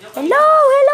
Hello, hello.